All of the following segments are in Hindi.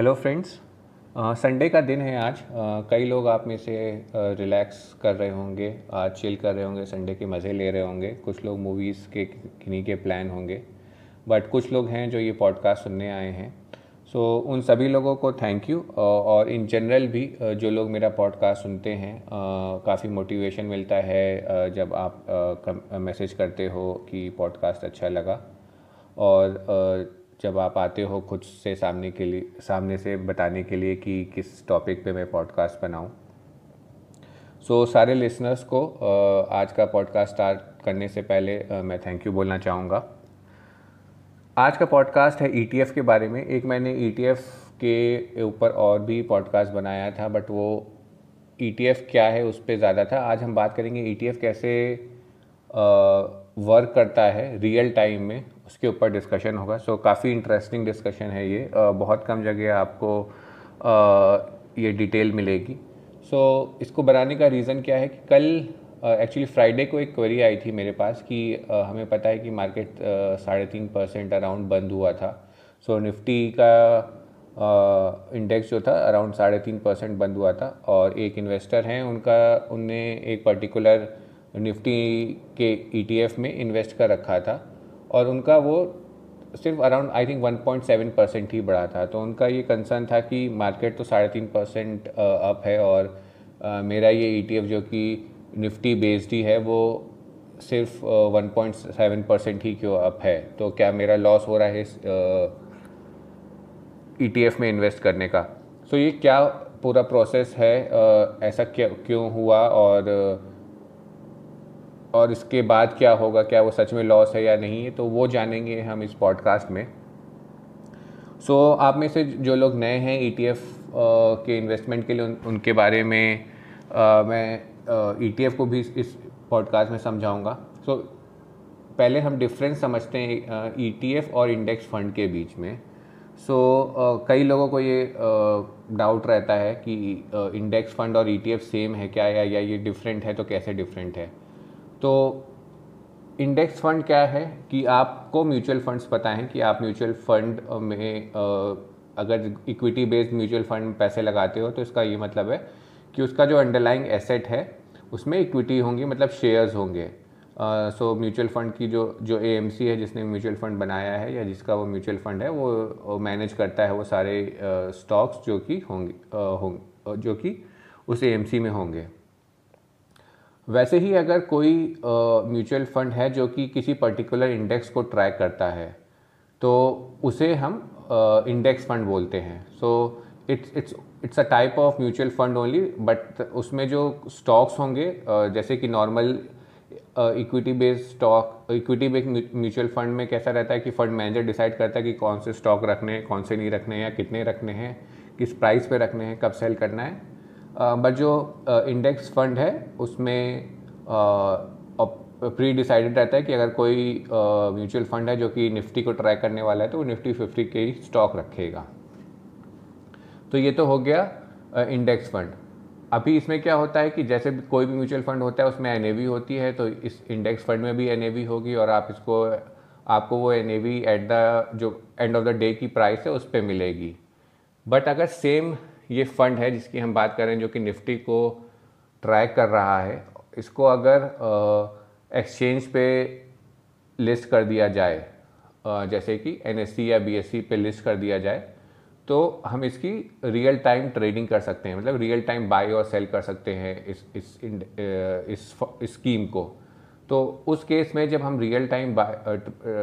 हेलो फ्रेंड्स संडे का दिन है आज. Uh, कई लोग आप में से रिलैक्स uh, कर रहे होंगे आज चिल कर रहे होंगे संडे के मज़े ले रहे होंगे. कुछ लोग मूवीज़ के किन्हीं के प्लान होंगे. बट कुछ लोग हैं जो ये पॉडकास्ट सुनने आए हैं. सो so, उन सभी लोगों को थैंक यू और इन जनरल भी uh, जो लोग मेरा पॉडकास्ट सुनते हैं काफ़ी मोटिवेशन मिलता है जब आप मैसेज करते हो कि पॉडकास्ट अच्छा लगा. और जब आप आते हो खुद से सामने के लिए सामने से बताने के लिए कि किस टॉपिक पे मैं पॉडकास्ट बनाऊँ। सो so, सारे लिसनर्स को आज का पॉडकास्ट स्टार्ट करने से पहले मैं थैंक यू बोलना चाहूँगा। आज का पॉडकास्ट है ई e के बारे में। एक मैंने ई e के ऊपर और भी पॉडकास्ट बनाया था बट वो ई e क्या है उस पर ज़्यादा था। आज हम बात करेंगे ईटीएफ कैसे वर्क करता है रियल टाइम में। उसके ऊपर डिस्कशन होगा। सो so, काफ़ी इंटरेस्टिंग डिस्कशन है ये। बहुत कम जगह आपको ये डिटेल मिलेगी। सो so, इसको बनाने का रीज़न क्या है कि कल एक्चुअली फ्राइडे को एक क्वेरी आई थी मेरे पास कि हमें पता है कि मार्केट साढ़े तीन परसेंट अराउंड बंद हुआ था। सो so, निफ्टी का इंडेक्स जो था अराउंड साढ़े तीन परसेंट बंद हुआ था और एक इन्वेस्टर हैं उनका उनने एक पर्टिकुलर निफ्टी के ईटीएफ e में इन्वेस्ट कर रखा था। और उनका वो सिर्फ़ अराउंड आई थिंक 1.7 परसेंट ही बढ़ा था। तो उनका ये कंसर्न था कि मार्केट तो साढ़े तीन परसेंट अप है और uh, मेरा ये ई e जो कि निफ्टी बेस्ड ही है वो सिर्फ़ वन पॉइंट सेवन परसेंट ही क्यों अप है? तो क्या मेरा लॉस हो रहा है इस ई uh, में इन्वेस्ट करने का? सो so ये क्या पूरा प्रोसेस है uh, ऐसा क्या क्यों हुआ? और और इसके बाद क्या होगा क्या वो सच में लॉस है या नहीं है तो वो जानेंगे हम इस पॉडकास्ट में। सो so, आप में से जो लोग नए हैं ई e के इन्वेस्टमेंट के लिए उन, उनके बारे में आ, मैं ई e को भी इस पॉडकास्ट में समझाऊँगा। सो so, पहले हम डिफरेंस समझते हैं ई e और इंडेक्स फंड के बीच में। सो so, कई लोगों को ये डाउट रहता है कि इंडेक्स फंड और ईटीएफ सेम है क्या या, या ये डिफरेंट है तो कैसे डिफरेंट है? तो इंडेक्स फंड क्या है कि आपको म्यूचुअल फंड्स पता है कि आप म्यूचुअल फंड में अगर इक्विटी बेस्ड म्यूचुअल फंड में पैसे लगाते हो तो इसका ये मतलब है कि उसका जो अंडरलाइंग एसेट है, उसमें इक्विटी होंगी मतलब शेयर्स होंगे। सो म्यूचुअल फंड की जो जो ए है, जिसने म्यूचुअल फंड बनाया है या जिसका वो म्यूचुअल फंड है, वो मैनेज करता है वो सारे स्टॉक्स जो कि होंगे होंगे जो कि उस ए में होंगे। वैसे ही अगर कोई म्यूचुअल फंड है जो कि किसी पर्टिकुलर इंडेक्स को ट्रैक करता है तो उसे हम इंडेक्स फंड बोलते हैं। So it's it's it's a type of mutual fund only but उसमें जो स्टॉक्स होंगे uh, जैसे कि normal equity based stock equity based mutual fund में कैसा रहता है कि फंड मैनेजर डिसाइड करता है कि कौन से स्टॉक रखने हैं कौन से नहीं रखने हैं या कितने रखने हैं किस प्राइस पे रखने हैं कब सेल करना है। बट जो इंडेक्स फंड है, उसमें प्री डिसाइडेड रहता है कि अगर कोई म्यूचुअल फंड है जो कि निफ्टी को ट्रैक करने वाला है तो वो निफ्टी फिफ्टी के ही स्टॉक रखेगा। तो ये तो हो गया इंडेक्स फंड अभी इसमें क्या होता है कि जैसे कोई भी म्यूचुअल फंड होता है, उसमें एनएवी होती है तो इस इंडेक्स फंड में भी एनएवी होगी और आप इसको, आपको वो एनएवी एट द जो एंड ऑफ़ द डे की प्राइस है, उस पर मिलेगी। बट अगर सेम ये फंड है जिसकी हम बात करें जो कि निफ्टी को ट्रैक कर रहा है इसको अगर एक्सचेंज पे लिस्ट कर दिया जाए जैसे कि एन या बी पे लिस्ट कर दिया जाए तो हम इसकी रियल टाइम ट्रेडिंग कर सकते हैं मतलब रियल टाइम बाई और सेल कर सकते हैं इस इस इस, इस स्कीम को। तो उस केस में जब हम रियल टाइम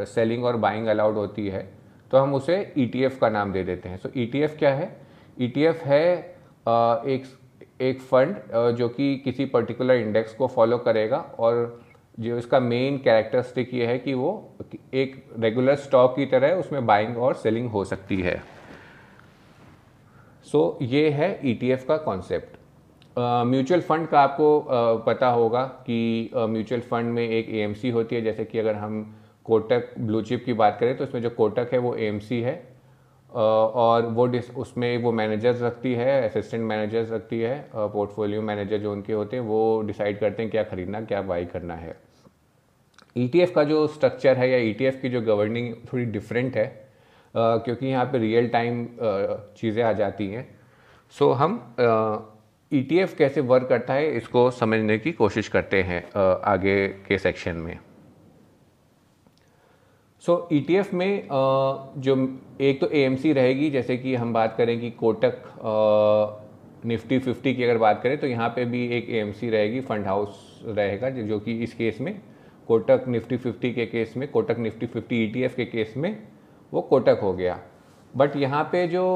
सेलिंग और बाइंग अलाउड होती है तो हम उसे ई e का नाम दे देते हैं। सो so, ई e क्या है? ई e है एक एक फंड जो कि किसी पर्टिकुलर इंडेक्स को फॉलो करेगा और जो इसका मेन कैरेक्टरिस्टिक ये है कि वो एक रेगुलर स्टॉक की तरह उसमें बाइंग और सेलिंग हो सकती है। सो so, ये है ई e का कॉन्सेप्ट म्यूचुअल फंड का आपको uh, पता होगा कि म्यूचुअल uh, फंड में एक ए होती है। जैसे कि अगर हम कोटक ब्लू चिप की बात करें तो इसमें जो कोटक है वो एएमसी है। और वो उसमें वो मैनेजर्स रखती है असिस्टेंट मैनेजर्स रखती है पोर्टफोलियो मैनेजर जो उनके होते हैं वो डिसाइड करते हैं क्या ख़रीदना क्या बाई करना है। ई e का जो स्ट्रक्चर है या ई e की जो गवर्निंग थोड़ी डिफरेंट है क्योंकि यहाँ पे रियल टाइम चीज़ें आ जाती हैं। सो so, हम ई uh, e कैसे वर्क करता है इसको समझने की कोशिश करते हैं आगे के सेक्शन में। सो ई e में जो एक तो ए रहेगी, जैसे कि हम बात करें कि कोटक निफ्टी फिफ्टी की अगर बात करें तो यहाँ पे भी एक ए रहेगी, फंड हाउस रहेगा, जो कि इस केस में, कोटक निफ्टी फिफ्टी के केस में, कोटक निफ्टी फिफ्टी ई के केस में, वो कोटक हो गया। बट यहाँ पे जो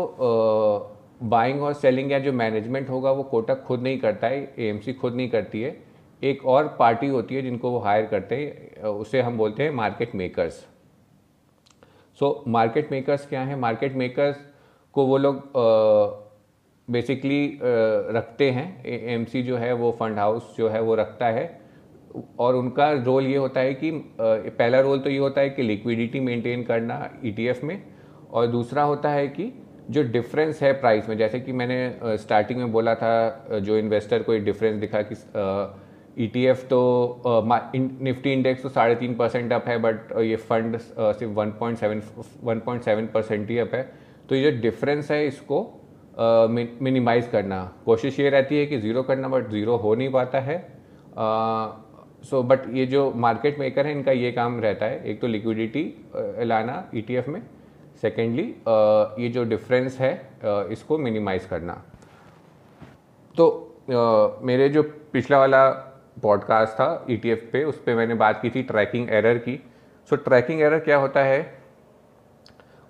बाइंग और सेलिंग या जो मैनेजमेंट होगा, वो कोटक खुद नहीं करता है एएमसी खुद नहीं करती है। एक और पार्टी होती है, जिनको वो हायर करते हैं उसे हम बोलते हैं market makers so market makers क्या है? मार्केट मेकर्स को वो लोग बेसिकली रखते हैं। एम जो है, वो फंड हाउस जो है, वो रखता है। और उनका रोल ये होता है कि पहला रोल तो ये होता है कि लिक्विडिटी मेंटेन करना ई e में। और दूसरा होता है कि जो डिफरेंस है प्राइस में, जैसे कि मैंने स्टार्टिंग में बोला था जो इन्वेस्टर को एक डिफरेंस दिखा कि ई e तो निफ्टी इंडेक्स तो साढ़े तीन परसेंट अप है बट ये फंड सिर्फ़ one point seven, one point seven percent ही अप है। तो ये जो डिफरेंस है इसको मिनिमाइज करना। कोशिश ये रहती है कि ज़ीरो करना बट ज़ीरो हो नहीं पाता है। सो बट ये जो मार्केट मेकर है, इनका ये काम रहता है। एक तो लिक्विडिटी लाना ई e में। सेकेंडली ये जो डिफरेंस है इसको मिनिमाइज करना। तो मेरे जो पिछला वाला पॉडकास्ट था ई e पे, उस पर मैंने बात की थी ट्रैकिंग एरर की। सो ट्रैकिंग एरर क्या होता है?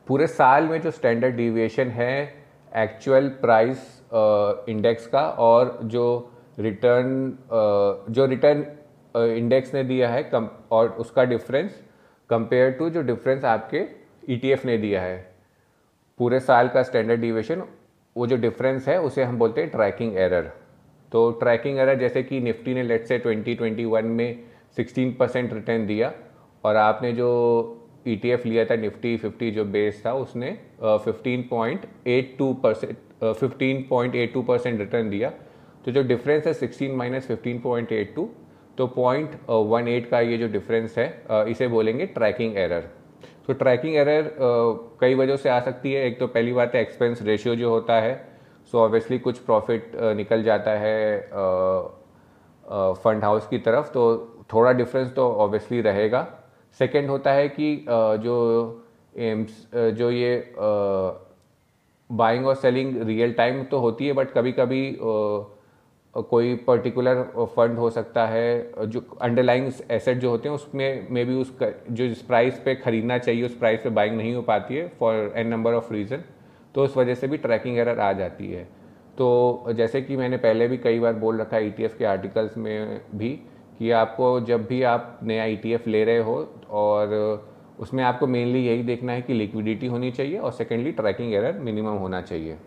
पूरे साल में जो स्टैंडर्ड डिविएशन है एक्चुअल प्राइस इंडेक्स का और जो रिटर्न जो रिटर्न इंडेक्स ने दिया है, कम, और उसका डिफरेंस कंपेयर टू जो डिफरेंस आपके ई e ने दिया है। पूरे साल का स्टैंडर्ड डिविएशन वो जो डिफरेंस है, उसे हम बोलते हैं ट्रैकिंग एरर तो ट्रैकिंग एरर जैसे कि निफ्टी ने लेट से 2021 में 16 परसेंट रिटर्न दिया और आपने जो ई e लिया था, निफ्टी 50 जो बेस था, उसने fifteen point eight two percent fifteen point eight two percent return दिया। तो जो डिफरेंस है sixteen minus fifteen point eight two तो पॉइंट वन एट का ये जो डिफरेंस है इसे बोलेंगे ट्रैकिंग एरर तो ट्रैकिंग एरर कई वजह से आ सकती है। एक तो पहली बात है एक्सपेंस रेशियो जो होता है सो so ऑब्वियसली कुछ प्रॉफिट निकल जाता है फंड हाउस की तरफ़ तो थोड़ा डिफरेंस तो ऑब्वियसली रहेगा। सेकंड होता है कि जो एम्स जो ये बाइंग और सेलिंग रियल टाइम तो होती है बट कभी कभी कोई पर्टिकुलर फंड हो सकता है, जो अंडरलाइंग एसेट जो होते हैं, उसमें मे बी उस जो जिस प्राइस पे ख़रीदना चाहिए, उस प्राइस पे बाइंग नहीं हो पाती है for n number of reason तो उस वजह से भी ट्रैकिंग एरर आ जाती है। तो जैसे कि मैंने पहले भी कई बार बोल रखा है ईटीएफ के आर्टिकल्स में भी कि आपको जब भी आप नया ई e ले रहे हो और उसमें आपको मेनली यही देखना है कि लिक्विडिटी होनी चाहिए और सेकेंडली ट्रैकिंग एरर मिनिमम होना चाहिए।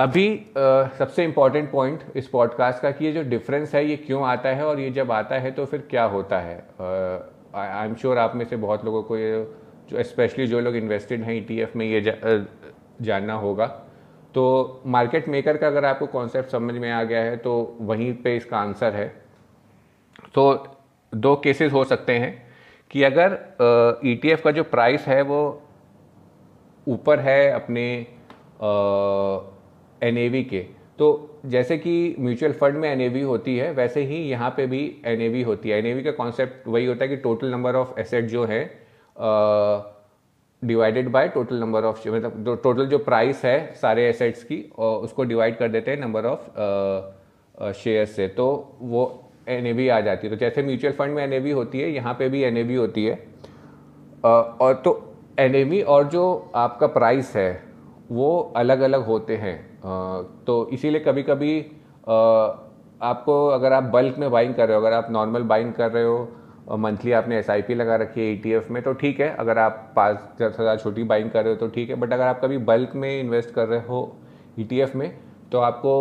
अभी आ, सबसे इंपॉर्टेंट पॉइंट इस पॉडकास्ट का कि ये जो डिफरेंस है ये क्यों आता है और ये जब आता है तो फिर क्या होता है? आई एम श्योर आप में से बहुत लोगों को ये जो स्पेशली जो लोग इन्वेस्टेड हैं ईटीएफ में ये जा, जानना होगा। तो मार्केट मेकर का अगर आपको कॉन्सेप्ट समझ में आ गया है तो वहीं पे इसका आंसर है। तो दो केसेस हो सकते हैं कि अगर ई uh, का जो प्राइस है वो ऊपर है अपने uh, एन के। तो जैसे कि म्यूचुअल फंड में एनएवी होती है वैसे ही यहाँ पे भी एनएवी होती है। एनएवी का कॉन्सेप्ट वही होता है कि टोटल नंबर ऑफ़ एसेट जो है divided by total number of मतलब जो टोटल जो प्राइस है सारे एसेट्स की और उसको डिवाइड कर देते हैं नंबर ऑफ़ शेयर से। तो वो एन आ जाती है। तो जैसे म्यूचुअल फंड में एन होती है यहाँ पे भी एन होती है। uh, और तो एन और जो आपका प्राइस है वो अलग अलग होते हैं। uh, तो इसीलिए कभी कभी uh, आपको अगर आप बल्क में बाइंग कर रहे हो अगर आप नॉर्मल बाइंग कर रहे हो मंथली आपने एसआईपी लगा रखी है ई में तो ठीक है, अगर आप पाँच दस हज़ार छोटी बाइंग कर रहे हो तो ठीक है बट अगर आप कभी बल्क में इन्वेस्ट कर रहे हो ई में तो आपको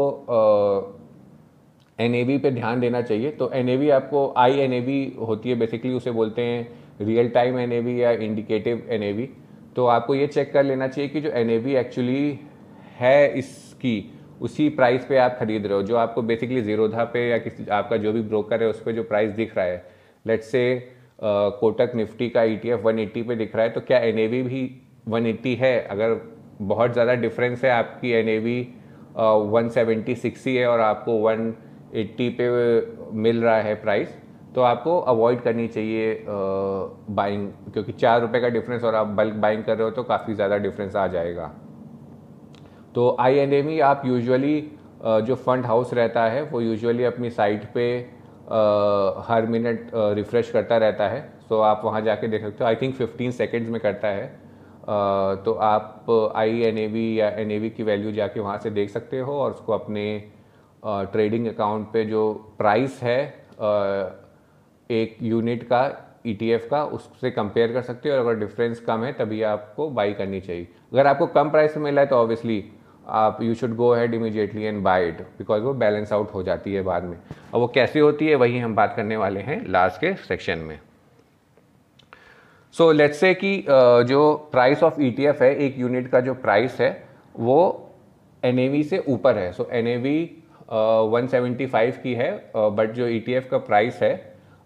एन ए पे ध्यान देना चाहिए। तो एनएवी आपको आई एन होती है बेसिकली उसे बोलते हैं रियल टाइम एनएवी या इंडिकेटिव एनएवी तो आपको ये चेक कर लेना चाहिए कि जो एनएवी एक्चुअली है इसकी, उसी प्राइस पे आप खरीद रहे हो, जो आपको बेसिकली जीरोधा पे या किसी, आपका जो भी ब्रोकर है, उस पर जो प्राइस दिख रहा है। लेट से कोटक निफ्टी का E T F one eighty पे दिख रहा है तो क्या एनएवी भी वन एट्टी है? अगर बहुत ज़्यादा डिफरेंस है आपकी N A V one seventy ही और आपको वन एट्टी पे मिल रहा है प्राइस तो आपको अवॉइड करनी चाहिए बाइंग क्योंकि चार रुपये का डिफरेंस और आप बल्क बाइंग कर रहे हो तो काफ़ी ज़्यादा डिफरेंस आ जाएगा। तो आई एन ई आप यूजुअली जो फंड हाउस रहता है, वो यूजुअली अपनी साइट पे हर मिनट रिफ़्रेश करता रहता है। तो आप वहाँ जाके देख सकते हो। आई थिंक 15 सेकेंड्स में करता है। तो आप आई एन ए वी या एन ए वी की वैल्यू जाके वहाँ से देख सकते हो और उसको अपने ट्रेडिंग अकाउंट पे जो प्राइस है एक यूनिट का ई e का, उससे कंपेयर कर सकते हो। और अगर डिफरेंस कम है, तभी आपको बाई करनी चाहिए। अगर आपको कम प्राइस में मिला है तो ऑब्वियसली आप you should go ahead immediately and buy it because वो बैलेंस आउट हो जाती है बाद में। अब वो कैसे होती है वही हम बात करने वाले हैं लास्ट के सेक्शन में। सो लेट्स से कि जो प्राइस ऑफ़ ईटीएफ है एक यूनिट का जो प्राइस है वो एनएवी से ऊपर है। So N one seventy five की है बट uh, जो ईटीएफ का प्राइस है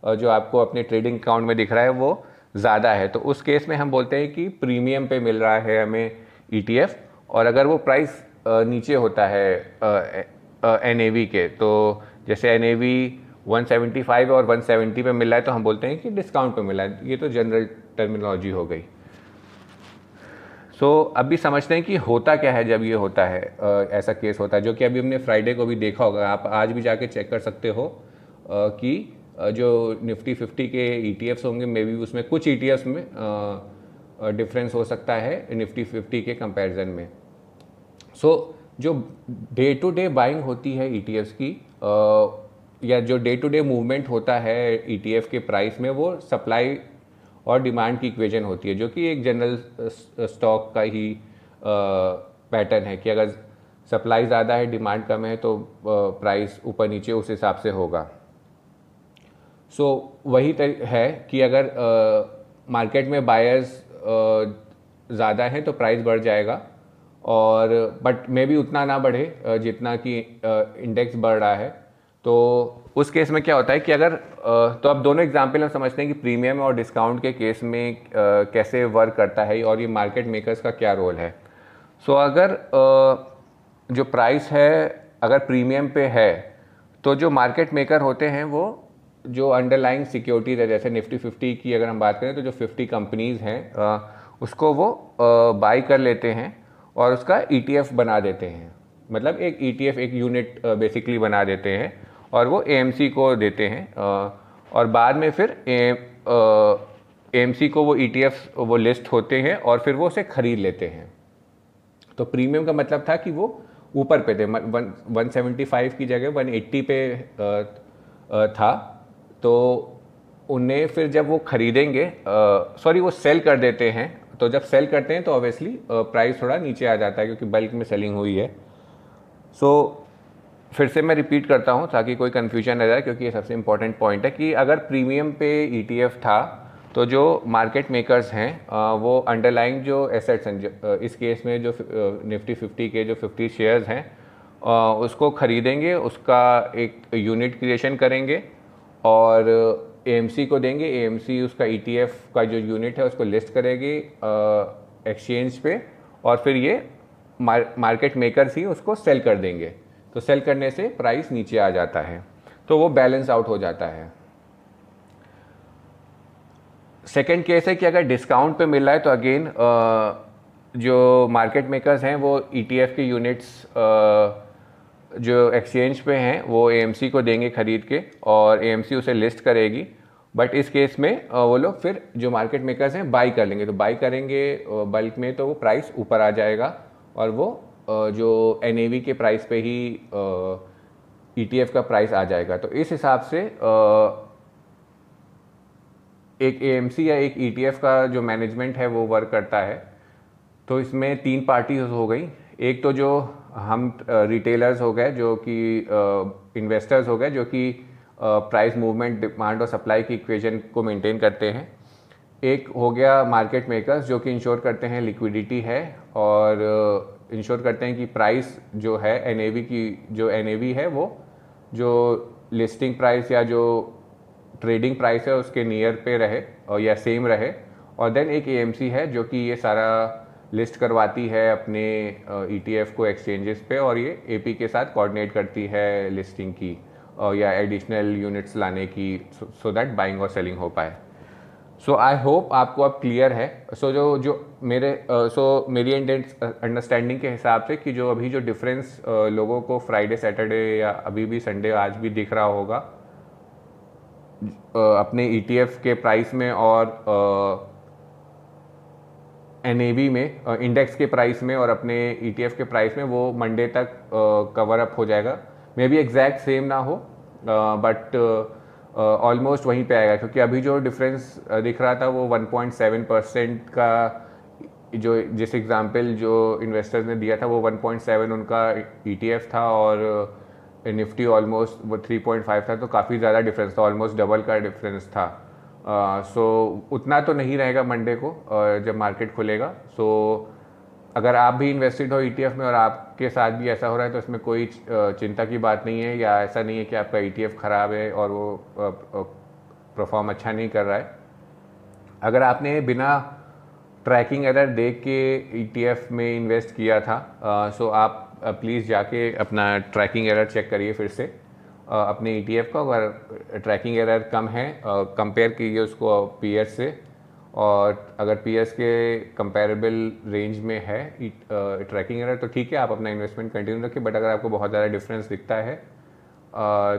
uh, जो आपको अपने ट्रेडिंग अकाउंट में दिख रहा है वो ज़्यादा है। तो उस केस में हम बोलते हैं कि प्रीमियम पे मिल रहा है हमें ईटीएफ और अगर वो प्राइस नीचे होता है एन ए वी के। तो जैसे N A V one seventy five और वन सेवेंटी पे मिल है तो हम बोलते हैं कि डिस्काउंट पे मिला है। ये तो जनरल टर्मिनोलॉजी हो गई। सो so, अभी समझते हैं कि होता क्या है जब ये होता है। ऐसा केस होता है जो कि अभी हमने फ्राइडे को भी देखा होगा। आप आज भी जाके चेक कर सकते हो कि जो निफ्टी फिफ्टी के ई e होंगे मे बी उसमें कुछ ई e में डिफरेंस हो सकता है निफ्टी फिफ्टी के कंपैरिजन में। सो so, जो डे टू डे बाइंग होती है ई e की आ, या जो डे टू डे मूवमेंट होता है ई e के प्राइस में वो सप्लाई और डिमांड की इक्वेशन होती है जो कि एक जनरल स्टॉक का ही पैटर्न है कि अगर सप्लाई ज़्यादा है डिमांड कम है तो प्राइस ऊपर नीचे उस हिसाब से होगा। सो so, वही है कि अगर मार्केट में बायर्स ज़्यादा हैं तो प्राइस बढ़ जाएगा। और बट मे भी उतना ना बढ़े जितना कि इंडेक्स बढ़ रहा है। तो उस केस में क्या होता है कि अगर तो अब दोनों एग्ज़ाम्पल हम समझते हैं कि प्रीमियम और डिस्काउंट के केस में कैसे वर्क करता है और ये मार्केट मेकर्स का क्या रोल है। सो अगर जो प्राइस है, अगर प्रीमियम पे है तो जो मार्केट मेकर होते हैं वो, जो अंडरलाइंग सिक्योरिटीज है, जैसे निफ्टी फिफ्टी की अगर हम बात करें तो जो फिफ्टी कंपनीज़ हैं उसको वो बाई कर लेते हैं। और उसका ई e बना देते हैं। मतलब एक ई e एक यूनिट बेसिकली बना देते हैं और वो ए को देते हैं। और बाद में फिर ए को वो ई e वो लिस्ट होते हैं और फिर वो उसे ख़रीद लेते हैं। तो प्रीमियम का मतलब था कि वो ऊपर पे थे वन वन सेवेंटी फाइव की जगह वन एट्टी पे था। तो उन्हें फिर जब वो ख़रीदेंगे सॉरी वो सेल कर देते हैं तो जब सेल करते हैं तो ऑब्वियसली प्राइस थोड़ा नीचे आ जाता है क्योंकि बल्क में सेलिंग हुई है। सो so, फिर से मैं रिपीट करता हूँ ताकि कोई कन्फ्यूज़न रह जाए क्योंकि ये सबसे इंपॉर्टेंट पॉइंट है कि अगर प्रीमियम पे ई e था तो जो मार्केट मेकर्स हैं वो अंडरलाइंग जो एसेट्स हैं इस केस में जो निफ्टी फिफ्टी के जो फिफ्टी शेयर्स हैं उसको ख़रीदेंगे उसका एक यूनिट क्रिएशन करेंगे और ए को देंगे ए उसका ई e का जो यूनिट है उसको लिस्ट करेगी एक्सचेंज पे, और फिर ये मार्केट मेकर्स ही उसको सेल कर देंगे। तो सेल करने से प्राइस नीचे आ जाता है तो वो बैलेंस आउट हो जाता है। सेकेंड केस है कि अगर डिस्काउंट पे मिल रहा है तो अगेन जो मार्केट मेकर्स हैं, वो ई e के यूनिट्स जो एक्सचेंज पे हैं, वो ए को देंगे ख़रीद के और ए उसे लिस्ट करेगी। बट इस केस में वो लोग फिर जो मार्केट मेकर्स हैं बाई कर लेंगे। तो बाई करेंगे बल्क में तो वो प्राइस ऊपर आ जाएगा और वो जो एनएवी के प्राइस पे ही ई e का प्राइस आ जाएगा। तो इस हिसाब से एक ए या एक ई e का जो मैनेजमेंट है, वो वर्क करता है। तो इसमें तीन पार्टी हो गई। एक तो जो हम रिटेलर्स हो गए जो कि इन्वेस्टर्स हो गए जो कि प्राइस मूवमेंट डिमांड और सप्लाई की इक्वेशन को मेंटेन करते हैं। एक हो गया मार्केट मेकर्स जो कि इंश्योर करते हैं लिक्विडिटी है और इंश्योर करते हैं कि प्राइस जो है एनएवी की, जो एनएवी है वो, जो लिस्टिंग प्राइस या जो ट्रेडिंग प्राइस है उसके नियर पे रहे और या सेम रहे। और देन एक ए है जो कि ये सारा लिस्ट करवाती है अपने ई uh, e को एक्सचेंजेस पे और ये एपी के साथ कोऑर्डिनेट करती है लिस्टिंग की या एडिशनल यूनिट्स लाने की सो दैट बाइंग और सेलिंग हो पाए। सो आई होप आपको अब क्लियर है। सो so, जो जो मेरे सो uh, so, मेरी अंडरस्टैंडिंग के हिसाब से कि जो अभी जो डिफरेंस uh, लोगों को फ्राइडे सैटरडे या अभी भी संडे आज भी दिख रहा होगा uh, अपने ई e के प्राइस में और एन में इंडेक्स के प्राइस में और अपने ई e के प्राइस में वो मंडे तक कवर अप हो जाएगा। मे बी एग्जैक्ट सेम ना हो बट ऑलमोस्ट वहीं पे आएगा। क्योंकि अभी जो डिफरेंस दिख रहा था वो 1.7 परसेंट का, जो जिस एग्जांपल जो इन्वेस्टर्स ने दिया था वो 1.7 उनका ई e था और निफ्टी ऑलमोस्ट वो 3.5 था तो काफ़ी ज़्यादा डिफरेंस था ऑलमोस्ट डबल का डिफरेंस था। सो उतना तो नहीं रहेगा मंडे को जब मार्केट खुलेगा। सो अगर आप भी इन्वेस्टेड हो ई e में और आपके साथ भी ऐसा हो रहा है तो इसमें कोई चिंता की बात नहीं है, या ऐसा नहीं है कि आपका ई e ख़राब है और वो परफॉर्म अच्छा नहीं कर रहा है। अगर आपने बिना ट्रैकिंग एरर देख के ई e में इन्वेस्ट किया था सो आप प्लीज़ जाके अपना ट्रैकिंग एरर चेक करिए फिर से। अपने ईटीएफ का, अगर ट्रैकिंग एरर कम है कंपेयर कीजिए उसको पीएस से, और अगर पीएस के कंपेरेबल रेंज में है ट्रैकिंग एरर तो ठीक है, आप अपना इन्वेस्टमेंट कंटिन्यू रखिए बट अगर आपको बहुत ज़्यादा डिफरेंस दिखता है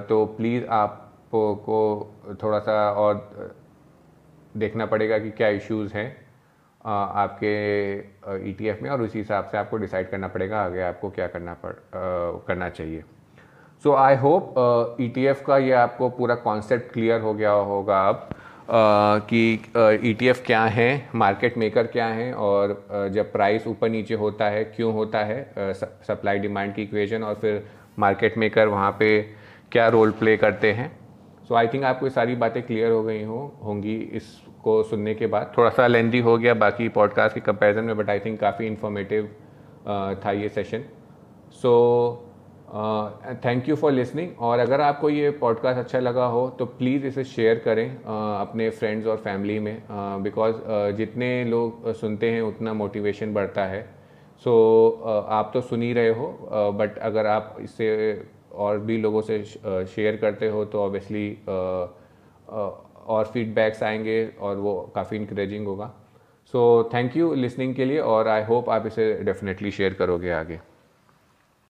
तो प्लीज़ आपको थोड़ा सा और देखना पड़ेगा कि क्या इश्यूज़ हैं आपके ई e में, और उसी हिसाब से आपको डिसाइड करना पड़ेगा आगे आपको क्या करना पड़ करना चाहिए। सो आई होप ई का ये आपको पूरा कॉन्सेप्ट क्लियर हो गया होगा अब uh, कि ईटीएफ e क्या है मार्केट मेकर क्या है और uh, जब प्राइस ऊपर नीचे होता है क्यों होता है सप्लाई डिमांड की इक्वेशन और फिर मार्केट मेकर वहाँ पे क्या रोल प्ले करते हैं। सो आई थिंक आपको सारी बातें क्लियर हो गई हो होंगी इसको सुनने के बाद। थोड़ा सा लेंदी हो गया बाकी पॉडकास्ट के कंपैरिजन में बट आई थिंक काफ़ी इन्फॉर्मेटिव था ये session so so, thank you for listening और अगर आपको ये पॉडकास्ट अच्छा लगा हो तो प्लीज़ इसे शेयर करें uh, अपने फ्रेंड्स और फैमिली में बिकॉज़ uh, uh, जितने लोग सुनते हैं उतना मोटिवेशन बढ़ता है। सो so, आप तो सुन ही रहे हो बट अगर आप इसे और भी लोगों से शेयर करते हो तो ऑब्वियसली और फीडबैक्स आएँगे और वो काफ़ी इंक्रेजिंग होगा। सो थैंक यू लिसनिंग के लिए और आई होप आप इसे डेफिनेटली शेयर करोगे आगे।